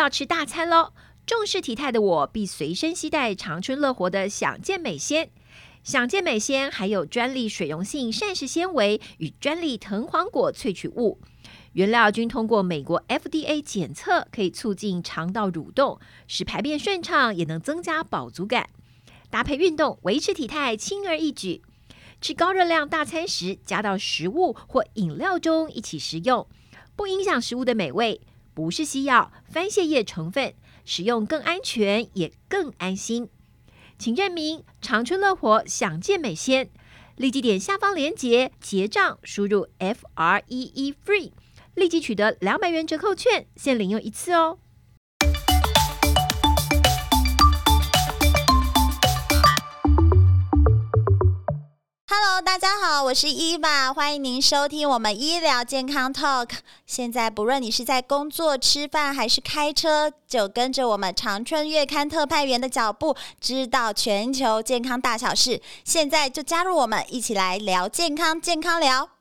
要吃大餐喽！重视体态的我必随身携带常春乐活的享健美纤。享健美纤含有专利水溶性膳食纤维与专利藤黄果萃取物，原料均通过美国 FDA 检测，可以促进肠道蠕动，使排便顺畅，也能增加饱足感。搭配运动，维持体态轻而易举。吃高热量大餐时，加到食物或饮料中一起食用，不影响食物的美味。不是西药，番泻叶成分，使用更安全也更安心。请认明长春乐活享健美鲜，立即点下方链接结账，输入 F R E E FREE，立即取得两百元折扣券，先领用一次哦。Hello，大家好，我是伊娃，欢迎您收听我们医疗健康 Talk。现在不论你是在工作、吃饭还是开车，就跟着我们长春月刊特派员的脚步，知道全球健康大小事。现在就加入我们，一起来聊健康，健康聊。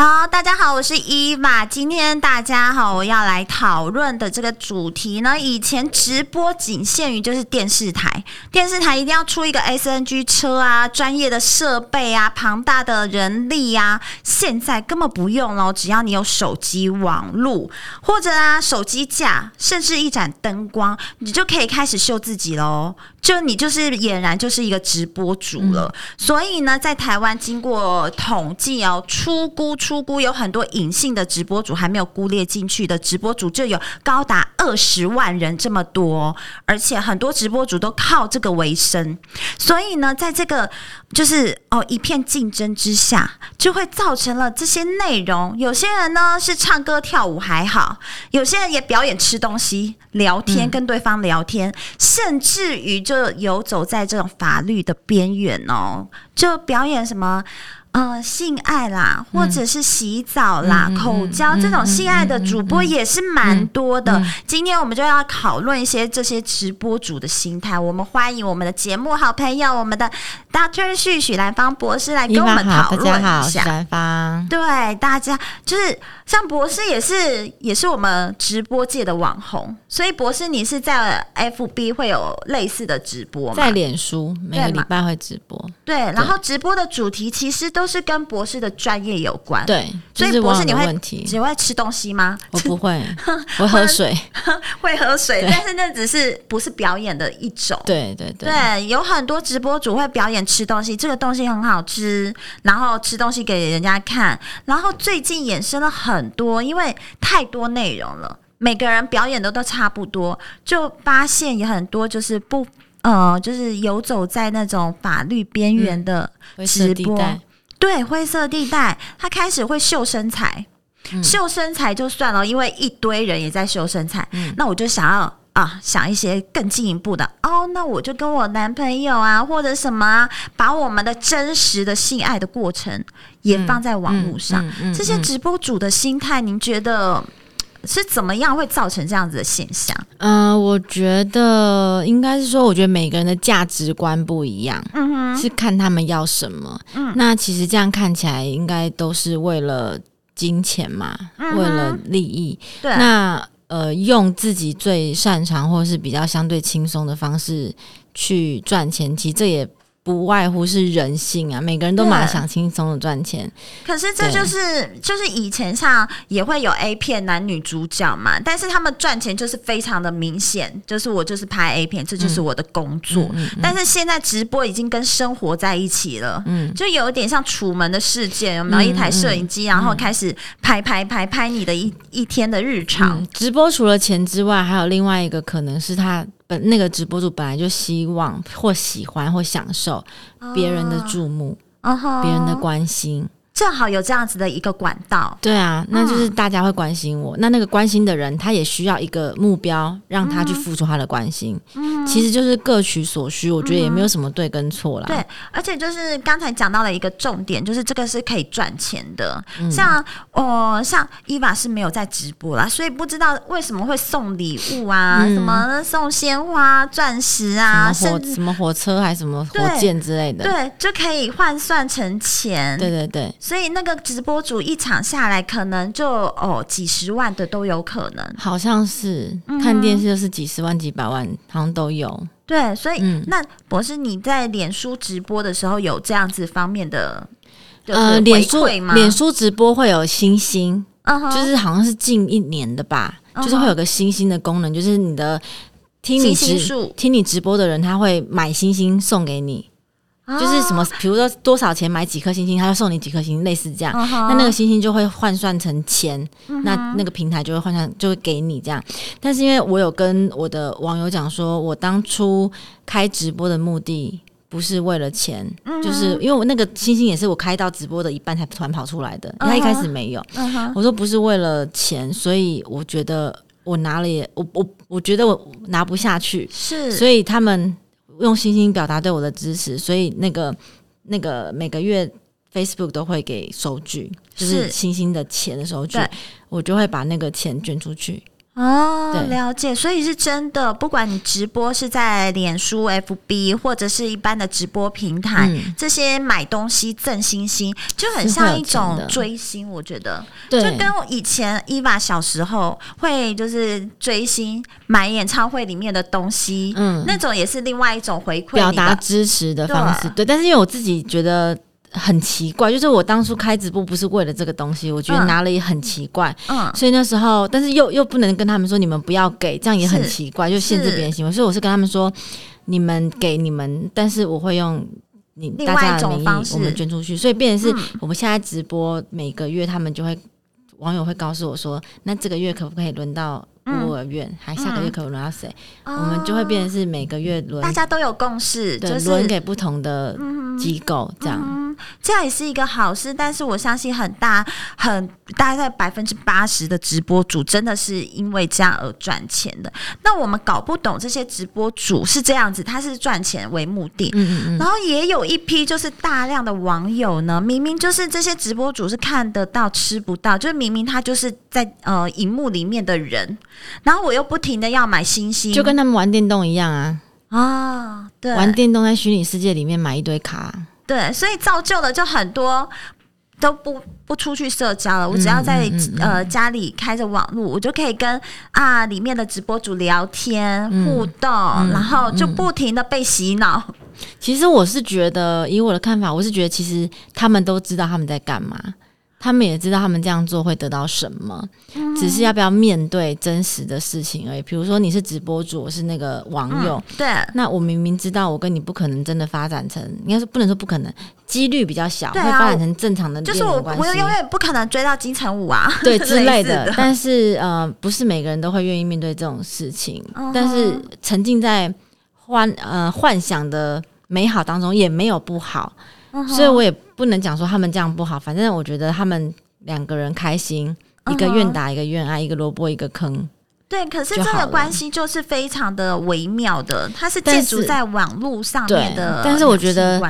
好，大家好，我是伊娃。今天大家好，我要来讨论的这个主题呢，以前直播仅限于就是电视台，电视台一定要出一个 SNG 车啊，专业的设备啊，庞大的人力啊，现在根本不用了，只要你有手机网络，或者啊手机架，甚至一盏灯光，你就可以开始秀自己喽。就你就是俨然就是一个直播主了。嗯、所以呢，在台湾经过统计哦，出估出。初估有很多隐性的直播主还没有估列进去的直播主就有高达二十万人这么多，而且很多直播主都靠这个为生，所以呢，在这个就是哦一片竞争之下，就会造成了这些内容。有些人呢是唱歌跳舞还好，有些人也表演吃东西、聊天，跟对方聊天，嗯、甚至于就游走在这种法律的边缘哦，就表演什么。呃，性爱啦，或者是洗澡啦、嗯、口交、嗯、这种性爱的主播也是蛮多的。今天我们就要讨论一些这些直播主的心态。我们欢迎我们的节目好朋友，我们的 Doctor 许许兰芳博士来跟我们讨论一下。许兰芳，对大家就是像博士也是也是我们直播界的网红，所以博士你是在 FB 会有类似的直播吗？在脸书每个礼拜会直播。对，然后直播的主题其实都。都是跟博士的专业有关，对，所以博士你会只会吃东西吗？我不会，我 喝水，会喝水，但是那只是不是表演的一种，对对对，对，有很多直播主会表演吃东西，这个东西很好吃，然后吃东西给人家看，然后最近衍生了很多，因为太多内容了，每个人表演的都差不多，就发现也很多就是不呃，就是游走在那种法律边缘的直播。嗯对，灰色地带，他开始会秀身材，嗯、秀身材就算了，因为一堆人也在秀身材。嗯、那我就想要啊，想一些更进一步的哦，那我就跟我男朋友啊，或者什么、啊，把我们的真实的性爱的过程也放在网络上。嗯嗯嗯嗯、这些直播主的心态，您觉得？是怎么样会造成这样子的现象？嗯、呃，我觉得应该是说，我觉得每个人的价值观不一样，嗯哼，是看他们要什么。嗯，那其实这样看起来，应该都是为了金钱嘛，嗯、为了利益。对，那呃，用自己最擅长或是比较相对轻松的方式去赚钱，其实这也。不外乎是人性啊，每个人都蛮想轻松的赚钱。可是这就是就是以前像也会有 A 片男女主角嘛，但是他们赚钱就是非常的明显，就是我就是拍 A 片，这就是我的工作。嗯嗯嗯、但是现在直播已经跟生活在一起了，嗯，就有一点像楚门的世界，有没有一台摄影机，然后开始拍拍拍拍你的一一天的日常。嗯、直播除了钱之外，还有另外一个可能是他。本那个直播主本来就希望或喜欢或享受别人的注目，别、uh huh. 人的关心。正好有这样子的一个管道。对啊，那就是大家会关心我。嗯、那那个关心的人，他也需要一个目标，让他去付出他的关心。嗯，其实就是各取所需，我觉得也没有什么对跟错啦。对，而且就是刚才讲到了一个重点，就是这个是可以赚钱的。嗯、像哦、呃，像伊娃是没有在直播啦，所以不知道为什么会送礼物啊，嗯、什么送鲜花、钻石啊，什么火什么火车还是什么火箭之类的，对，就可以换算成钱。对对对，所以那个直播主一场下来，可能就哦几十万的都有可能。好像是、嗯、看电视就是几十万、几百万，好像都有。对，所以、嗯、那博士你在脸书直播的时候有这样子方面的呃脸书脸书直播会有星星，uh huh. 就是好像是近一年的吧，uh huh. 就是会有个星星的功能，就是你的听你直听你直播的人，他会买星星送给你。就是什么，比如说多少钱买几颗星星，他就送你几颗星星，类似这样。Uh huh. 那那个星星就会换算成钱，uh huh. 那那个平台就会换算，就会给你这样。但是因为我有跟我的网友讲说，我当初开直播的目的不是为了钱，uh huh. 就是因为我那个星星也是我开到直播的一半才突然跑出来的，他、uh. 一开始没有。Uh. 我说不是为了钱，所以我觉得我拿了也，我我我觉得我拿不下去，是，所以他们。用星星表达对我的支持，所以那个那个每个月 Facebook 都会给收据，就是星星的钱的收据，我就会把那个钱捐出去。哦，了解，所以是真的。不管你直播是在脸书、FB 或者是一般的直播平台，嗯、这些买东西赠星星就很像一种追星。我觉得，对，就跟我以前伊娃小时候会就是追星买演唱会里面的东西，嗯，那种也是另外一种回馈，表达支持的方式。对，对，但是因为我自己觉得。很奇怪，就是我当初开直播不是为了这个东西，我觉得拿了也很奇怪，嗯，所以那时候，但是又又不能跟他们说你们不要给，这样也很奇怪，就限制别人行为，所以我是跟他们说，你们给你们，但是我会用你大家的名义，我们捐出去，所以变成是我们现在直播每个月，他们就会网友会告诉我说，那这个月可不可以轮到？孤儿院，还下个月可能轮到谁？嗯、我们就会变成是每个月轮，大家都有共识，对，就是轮给不同的机构，这样、嗯，这样也是一个好事。但是我相信很大很大概百分之八十的直播主真的是因为这样而赚钱的。那我们搞不懂这些直播主是这样子，他是赚钱为目的。嗯嗯嗯。然后也有一批就是大量的网友呢，明明就是这些直播主是看得到吃不到，就是明明他就是在呃荧幕里面的人。然后我又不停的要买星星，就跟他们玩电动一样啊！啊，对，玩电动在虚拟世界里面买一堆卡，对，所以造就了就很多都不不出去社交了。我只要在、嗯嗯嗯、呃家里开着网络，我就可以跟啊里面的直播主聊天、嗯、互动，嗯、然后就不停的被洗脑。其实我是觉得，以我的看法，我是觉得其实他们都知道他们在干嘛。他们也知道他们这样做会得到什么，嗯、只是要不要面对真实的事情而已。比如说你是直播主，我是那个网友，嗯、对，那我明明知道我跟你不可能真的发展成，应该是不能说不可能，几率比较小，啊、会发展成正常的。就是我，我永远不可能追到金城武啊，对 之类的。的但是呃，不是每个人都会愿意面对这种事情，嗯、但是沉浸在幻呃幻想的美好当中也没有不好。所以我也不能讲说他们这样不好，反正我觉得他们两个人开心，一个愿打一个愿挨，一个萝卜一个坑。对，可是这个关系就是非常的微妙的，它是建筑在网络上面的。但是我觉得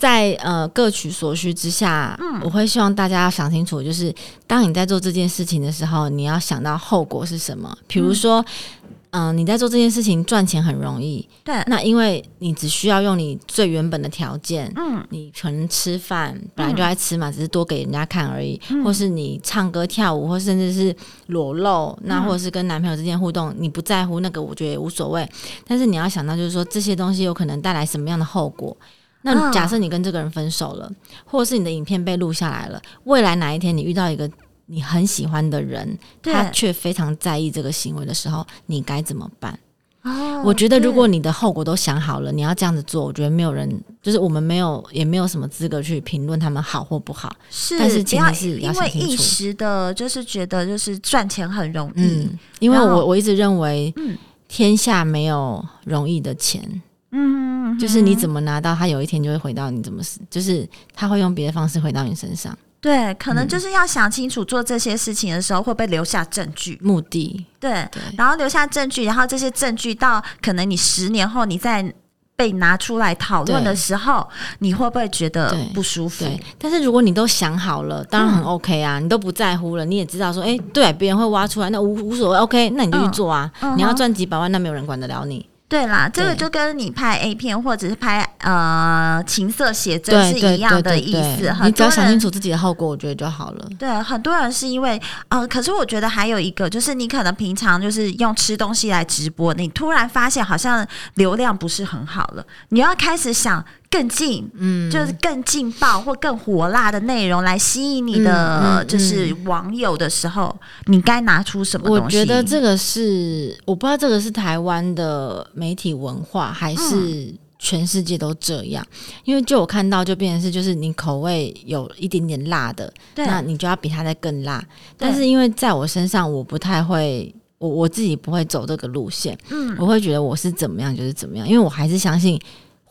在呃各取所需之下，嗯，我会希望大家要想清楚，就是当你在做这件事情的时候，你要想到后果是什么，比如说。嗯、呃，你在做这件事情赚钱很容易，对。那因为你只需要用你最原本的条件，嗯，你可能吃饭本来就爱吃嘛，嗯、只是多给人家看而已，嗯、或是你唱歌跳舞，或甚至是裸露，嗯、那或者是跟男朋友之间互动，你不在乎那个，我觉得也无所谓。但是你要想到，就是说这些东西有可能带来什么样的后果。那假设你跟这个人分手了，嗯、或者是你的影片被录下来了，未来哪一天你遇到一个。你很喜欢的人，他却非常在意这个行为的时候，你该怎么办？哦，我觉得如果你的后果都想好了，你要这样子做，我觉得没有人，就是我们没有，也没有什么资格去评论他们好或不好。是，但是前提是因为一时的，就是觉得就是赚钱很容易。嗯，因为我我一直认为，嗯，天下没有容易的钱。嗯，就是你怎么拿到，他有一天就会回到你怎么死，就是他会用别的方式回到你身上。对，可能就是要想清楚做这些事情的时候会不会留下证据、目的。对，对，然后留下证据，然后这些证据到可能你十年后你再被拿出来讨论的时候，你会不会觉得不舒服？对，但是如果你都想好了，当然很 OK 啊，嗯、你都不在乎了，你也知道说，哎，对，别人会挖出来，那无无所谓，OK，那你就去做啊。嗯、你要赚几百万，那没有人管得了你。对啦，这个就跟你拍 A 片或者是拍呃情色写真是一样的意思。你只要想清楚自己的后果，我觉得就好了。对，很多人是因为呃，可是我觉得还有一个，就是你可能平常就是用吃东西来直播，你突然发现好像流量不是很好了，你要开始想。更近，嗯，就是更劲爆或更火辣的内容来吸引你的就是网友的时候，你该拿出什么东西？我觉得这个是我不知道这个是台湾的媒体文化还是全世界都这样，嗯、因为就我看到就变成是就是你口味有一点点辣的，那你就要比它再更辣。但是因为在我身上，我不太会，我我自己不会走这个路线，嗯，我会觉得我是怎么样就是怎么样，因为我还是相信。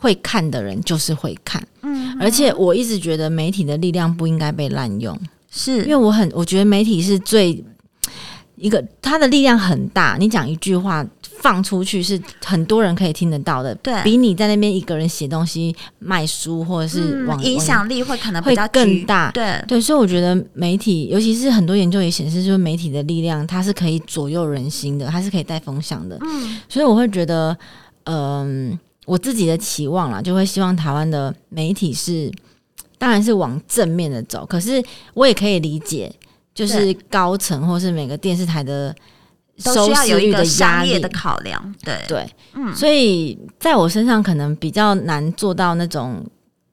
会看的人就是会看，嗯，而且我一直觉得媒体的力量不应该被滥用，是。因为我很我觉得媒体是最一个它的力量很大，你讲一句话放出去是很多人可以听得到的，对，比你在那边一个人写东西卖书或者是网、嗯、影响力会可能比较更大，对。对，所以我觉得媒体，尤其是很多研究也显示，就是媒体的力量它是可以左右人心的，它是可以带风向的，嗯，所以我会觉得，嗯、呃。我自己的期望啦，就会希望台湾的媒体是，当然是往正面的走。可是我也可以理解，就是高层或是每个电视台的收视率的压力的考量。对对，嗯，所以在我身上可能比较难做到那种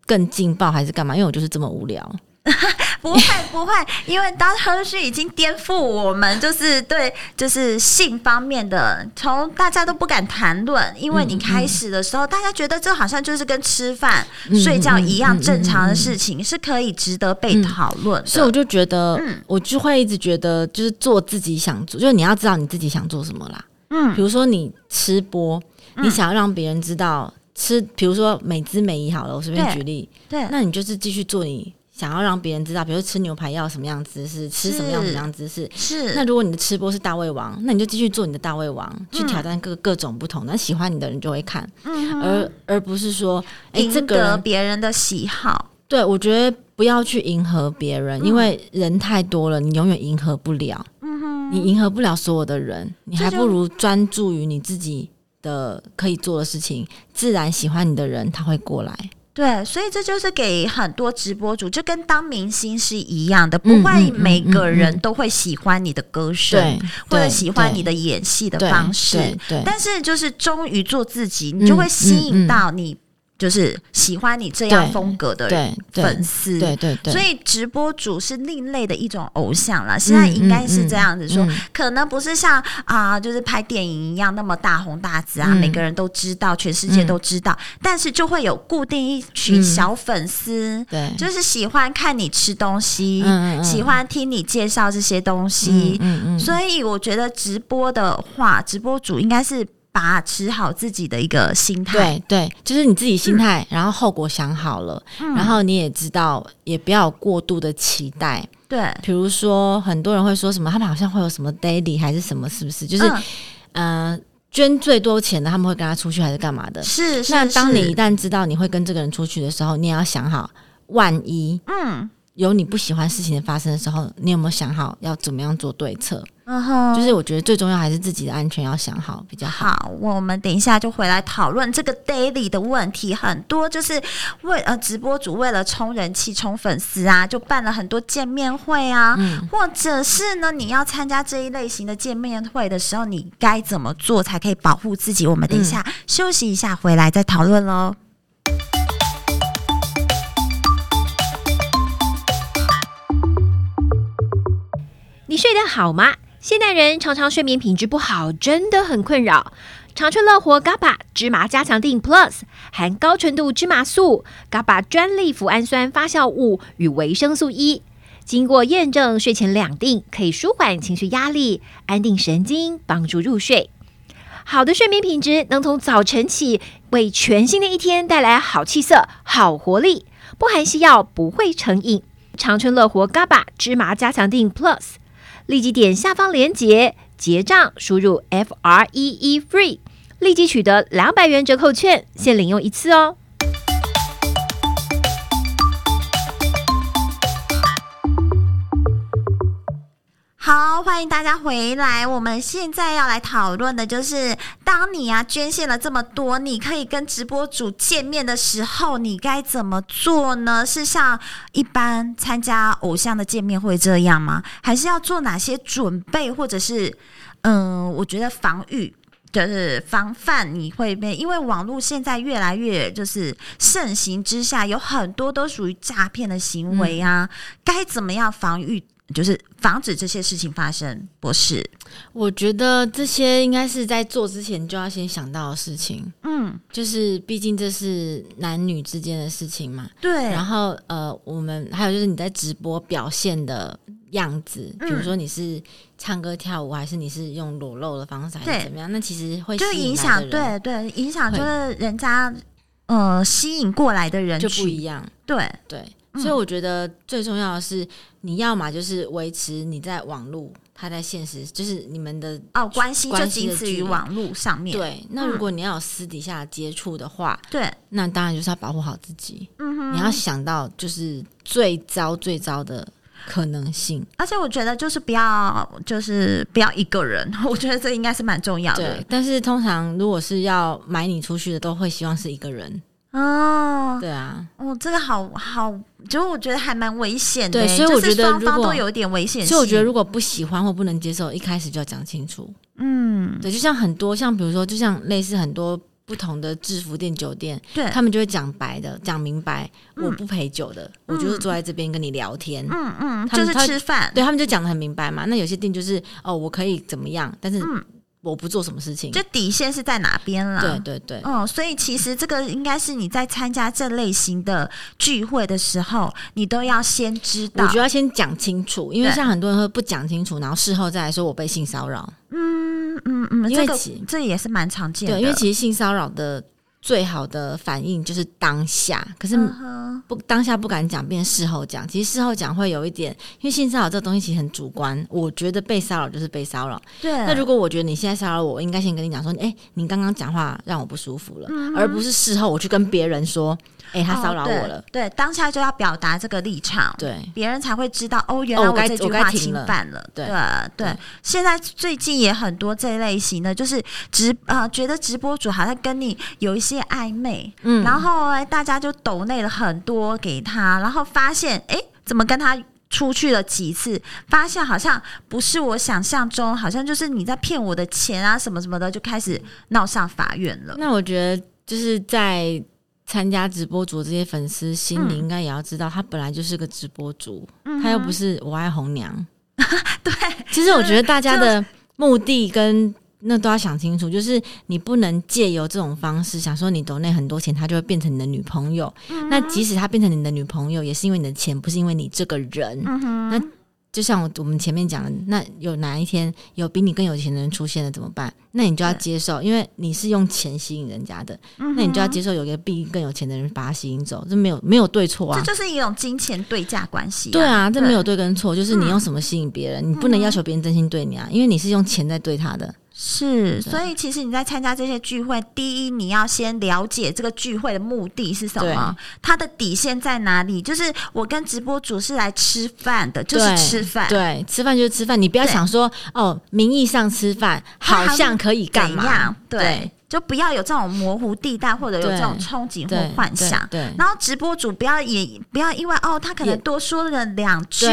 更劲爆还是干嘛，因为我就是这么无聊。不会不会，因为当亨旭已经颠覆我们，就是对，就是性方面的，从大家都不敢谈论，因为你开始的时候，嗯嗯、大家觉得这好像就是跟吃饭、嗯、睡觉一样正常的事情，是可以值得被讨论。所以我就觉得，嗯、我就会一直觉得，就是做自己想做，就是你要知道你自己想做什么啦。嗯，比如说你吃播，你想要让别人知道吃，比如说美姿美仪好了，我随便举例，对，对那你就是继续做你。想要让别人知道，比如吃牛排要什么样姿势，吃什么样什么样姿势。是。那如果你的吃播是大胃王，那你就继续做你的大胃王，去挑战各各种不同的。那喜欢你的人就会看，而而不是说，哎，这个别人的喜好。对，我觉得不要去迎合别人，因为人太多了，你永远迎合不了。嗯哼。你迎合不了所有的人，你还不如专注于你自己的可以做的事情，自然喜欢你的人他会过来。对，所以这就是给很多直播主，就跟当明星是一样的，不会每个人都会喜欢你的歌声，或者喜欢你的演戏的方式。对，但是就是忠于做自己，你就会吸引到你。就是喜欢你这样风格的粉丝，对对对，所以直播主是另类的一种偶像了。现在应该是这样子说，可能不是像啊，就是拍电影一样那么大红大紫啊，每个人都知道，全世界都知道，但是就会有固定一群小粉丝，对，就是喜欢看你吃东西，喜欢听你介绍这些东西，嗯嗯，所以我觉得直播的话，直播主应该是。把持好自己的一个心态，对对，就是你自己心态，嗯、然后后果想好了，嗯、然后你也知道，也不要过度的期待。对，比如说很多人会说什么，他们好像会有什么 daily 还是什么，是不是？就是，嗯、呃，捐最多钱的他们会跟他出去还是干嘛的？是，是。那当你一旦知道你会跟这个人出去的时候，你也要想好，万一嗯有你不喜欢事情的发生的时候，你有没有想好要怎么样做对策？嗯哼，就是我觉得最重要还是自己的安全要想好比较好。好，我们等一下就回来讨论这个 daily 的问题。很多就是为呃直播主为了冲人气、冲粉丝啊，就办了很多见面会啊，嗯、或者是呢，你要参加这一类型的见面会的时候，你该怎么做才可以保护自己？我们等一下休息一下，回来再讨论喽。你睡得好吗？现代人常常睡眠品质不好，真的很困扰。长春乐活 GABA 芝麻加强錠 Plus 含高纯度芝麻素、GABA 专利脯氨酸发酵物与维生素 E，经过验证，睡前两錠可以舒缓情绪压力、安定神经，帮助入睡。好的睡眠品质能从早晨起为全新的一天带来好气色、好活力。不含西药，不会成瘾。长春乐活 GABA 芝麻加强錠 Plus，立即点下方连接结账，输入 F R E E FREE，立即取得两百元折扣券，先领用一次哦。好，欢迎大家回来。我们现在要来讨论的就是，当你啊捐献了这么多，你可以跟直播主见面的时候，你该怎么做呢？是像一般参加偶像的见面会这样吗？还是要做哪些准备，或者是嗯、呃，我觉得防御就是防范你会被，因为网络现在越来越就是盛行之下，有很多都属于诈骗的行为啊，嗯、该怎么样防御？就是防止这些事情发生，博士。我觉得这些应该是在做之前就要先想到的事情。嗯，就是毕竟这是男女之间的事情嘛。对。然后呃，我们还有就是你在直播表现的样子，比如说你是唱歌跳舞，还是你是用裸露的方式，还是怎么样？那其实会就影响，对对，影响就是人家呃吸引过来的人就不一样。对对。所以我觉得最重要的是，你要嘛就是维持你在网络，他在现实，就是你们的哦关系就仅止于网络上面。对，那如果你要有私底下接触的话，对，那当然就是要保护好自己。嗯哼，你要想到就是最糟最糟的可能性。而且我觉得就是不要，就是不要一个人。我觉得这应该是蛮重要的。对，但是通常如果是要买你出去的，都会希望是一个人。哦，对啊，哦，这个好好，就我觉得还蛮危险的。对，所以我觉得双方都有一点危险性。所以我觉得如果不喜欢或不能接受，一开始就要讲清楚。嗯，对，就像很多像比如说，就像类似很多不同的制服店、酒店，对，他们就会讲白的，讲明白，我不陪酒的，我就是坐在这边跟你聊天。嗯嗯，就是吃饭。对，他们就讲的很明白嘛。那有些店就是哦，我可以怎么样，但是。我不做什么事情，这底线是在哪边啦？对对对，哦，所以其实这个应该是你在参加这类型的聚会的时候，你都要先知道。我觉得要先讲清楚，因为像很多人会不讲清楚，然后事后再来说我被性骚扰。嗯嗯嗯，因为这个这也是蛮常见的。对，因为其实性骚扰的。最好的反应就是当下，可是不当下不敢讲，变事后讲。其实事后讲会有一点，因为性骚扰这个东西其实很主观。我觉得被骚扰就是被骚扰。对。那如果我觉得你现在骚扰我，我应该先跟你讲说，哎、欸，你刚刚讲话让我不舒服了，嗯、而不是事后我去跟别人说。哎、欸，他骚扰我了、哦对。对，当下就要表达这个立场，对，别人才会知道哦，原来我这句话侵犯了。哦、了对对，对，现在最近也很多这一类型的，就是直呃，觉得直播主好像跟你有一些暧昧，嗯，然后大家就抖内了很多给他，然后发现哎，怎么跟他出去了几次，发现好像不是我想象中，好像就是你在骗我的钱啊，什么什么的，就开始闹上法院了。那我觉得就是在。参加直播主这些粉丝心里应该也要知道，他本来就是个直播主，嗯、他又不是我爱红娘。对，其实我觉得大家的目的跟那都要想清楚，就是你不能借由这种方式想说你抖内很多钱，他就会变成你的女朋友。嗯、那即使他变成你的女朋友，也是因为你的钱，不是因为你这个人。嗯、那就像我我们前面讲的，那有哪一天有比你更有钱的人出现了怎么办？那你就要接受，因为你是用钱吸引人家的，嗯、那你就要接受有一个比更有钱的人把他吸引走，这没有没有对错啊，这就是一种金钱对价关系、啊。对啊，这没有对跟错，就是你用什么吸引别人，嗯、你不能要求别人真心对你啊，因为你是用钱在对他的。是，所以其实你在参加这些聚会，第一你要先了解这个聚会的目的是什么，它的底线在哪里？就是我跟直播主是来吃饭的，就是吃饭，对，吃饭就是吃饭，你不要想说哦，名义上吃饭好像可以干嘛，对。对就不要有这种模糊地带，或者有这种憧憬或幻想。对，然后直播主不要也不要因为哦，他可能多说了两句，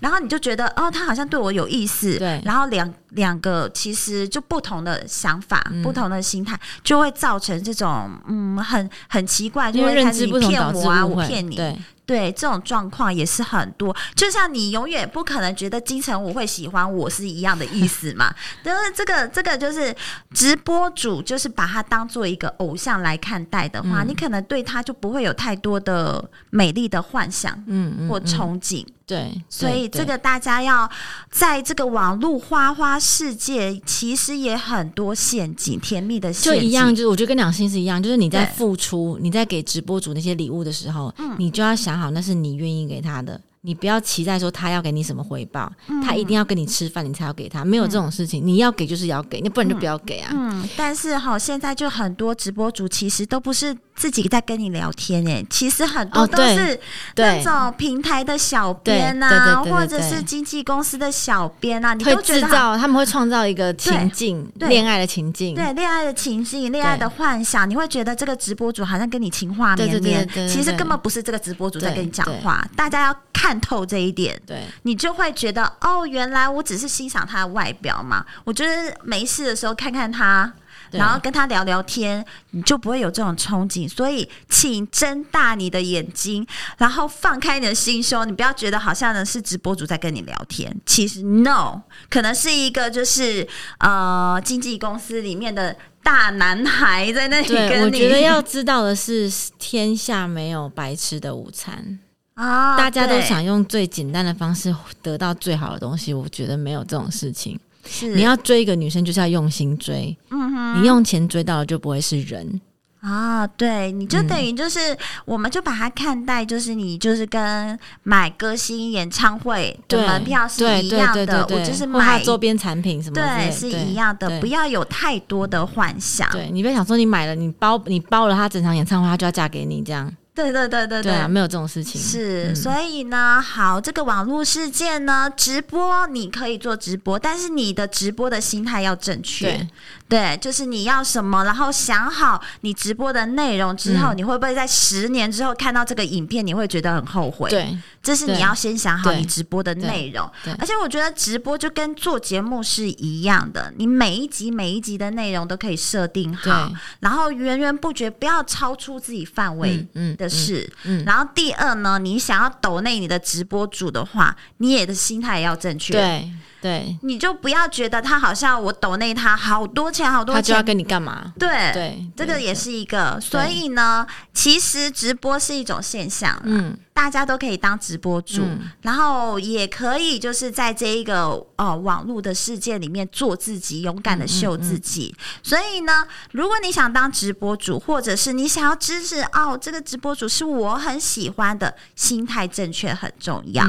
然后你就觉得哦，他好像对我有意思。对，然后两两个其实就不同的想法、嗯、不同的心态，就会造成这种嗯，很很奇怪，就会开始你骗我啊，我骗你。对。对，这种状况也是很多，就像你永远不可能觉得金城武会喜欢我是一样的意思嘛。但是这个这个就是直播主，就是把他当做一个偶像来看待的话，嗯、你可能对他就不会有太多的美丽的幻想，嗯，或憧憬。嗯嗯嗯对，所以这个大家要在这个网络花花世界，其实也很多陷阱，甜蜜的陷阱。就一样，就是我觉得跟两性是一样，就是你在付出，你在给直播主那些礼物的时候，嗯，你就要想好那是你愿意给他的，你不要期待说他要给你什么回报，嗯、他一定要跟你吃饭，你才要给他，没有这种事情。嗯、你要给就是要给，你不然就不要给啊。嗯，但是哈，现在就很多直播主其实都不是自己在跟你聊天诶，其实很多都是那种平台的小编啊，或者是经纪公司的小编啊，你都觉得会制造，他们会创造一个情境，恋爱的情境，对，恋爱的情境，恋爱的幻想，你会觉得这个直播主好像跟你情话绵绵，其实根本不是这个直播主在跟你讲话，大家要看透这一点，对，你就会觉得哦，原来我只是欣赏他的外表嘛，我觉得没事的时候看看他。然后跟他聊聊天，你就不会有这种憧憬。所以，请睁大你的眼睛，然后放开你的心胸。你不要觉得好像呢是直播主在跟你聊天，其实 no，可能是一个就是呃经纪公司里面的大男孩在那里跟你。我觉得要知道的是，天下没有白吃的午餐啊！大家都想用最简单的方式得到最好的东西，我觉得没有这种事情。是你要追一个女生，就是要用心追。嗯哼，你用钱追到了，就不会是人啊。对，你就等于就是，嗯、我们就把它看待，就是你就是跟买歌星演唱会的门票是一样的。我就是买周边产品什么的，对，是一样的。不要有太多的幻想。对，你别想说你买了，你包你包了他整场演唱会，他就要嫁给你这样。对对对对对啊，没有这种事情。是，嗯、所以呢，好，这个网络事件呢，直播你可以做直播，但是你的直播的心态要正确。对，就是你要什么，然后想好你直播的内容之后，嗯、你会不会在十年之后看到这个影片，你会觉得很后悔？对，这是你要先想好你直播的内容。而且我觉得直播就跟做节目是一样的，你每一集每一集的内容都可以设定好，然后源源不绝，不要超出自己范围的事。嗯，嗯，然后第二呢，你想要抖内你的直播主的话，你也的心态也要正确。对。对，你就不要觉得他好像我抖内他好多钱，好多钱，他就要跟你干嘛？对对，这个也是一个。所以呢，其实直播是一种现象，嗯，大家都可以当直播主，然后也可以就是在这一个呃网络的世界里面做自己，勇敢的秀自己。所以呢，如果你想当直播主，或者是你想要支持哦，这个直播主是我很喜欢的，心态正确很重要。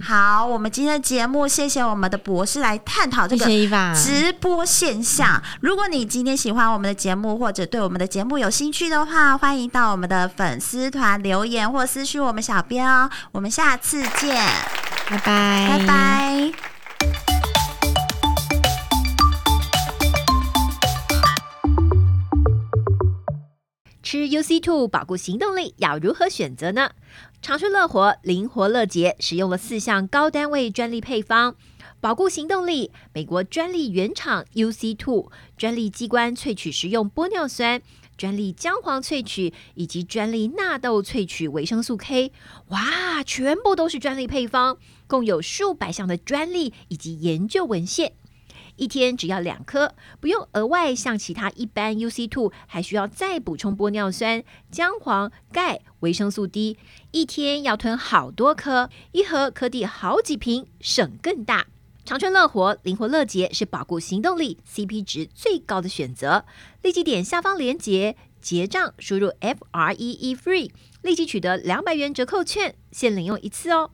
好，我们今天的节目，谢谢我们的博。士来探讨这个直播现象。如果你今天喜欢我们的节目，或者对我们的节目有兴趣的话，欢迎到我们的粉丝团留言或私讯我们小编哦。我们下次见，拜拜，拜拜。吃 UC Two 保固行动力要如何选择呢？长春乐活灵活乐捷使用了四项高单位专利配方。保固行动力，美国专利原厂 UC Two 专利机关萃取食用玻尿酸，专利姜黄萃取以及专利纳豆萃取维生素 K，哇，全部都是专利配方，共有数百项的专利以及研究文献。一天只要两颗，不用额外像其他一般 UC Two 还需要再补充玻尿酸、姜黄、钙、维生素 D，一天要吞好多颗，一盒可抵好几瓶，省更大。长春乐活，灵活乐捷是保固行动力 CP 值最高的选择。立即点下方连接结账，输入 F R E E FREE，立即取得两百元折扣券，限领用一次哦。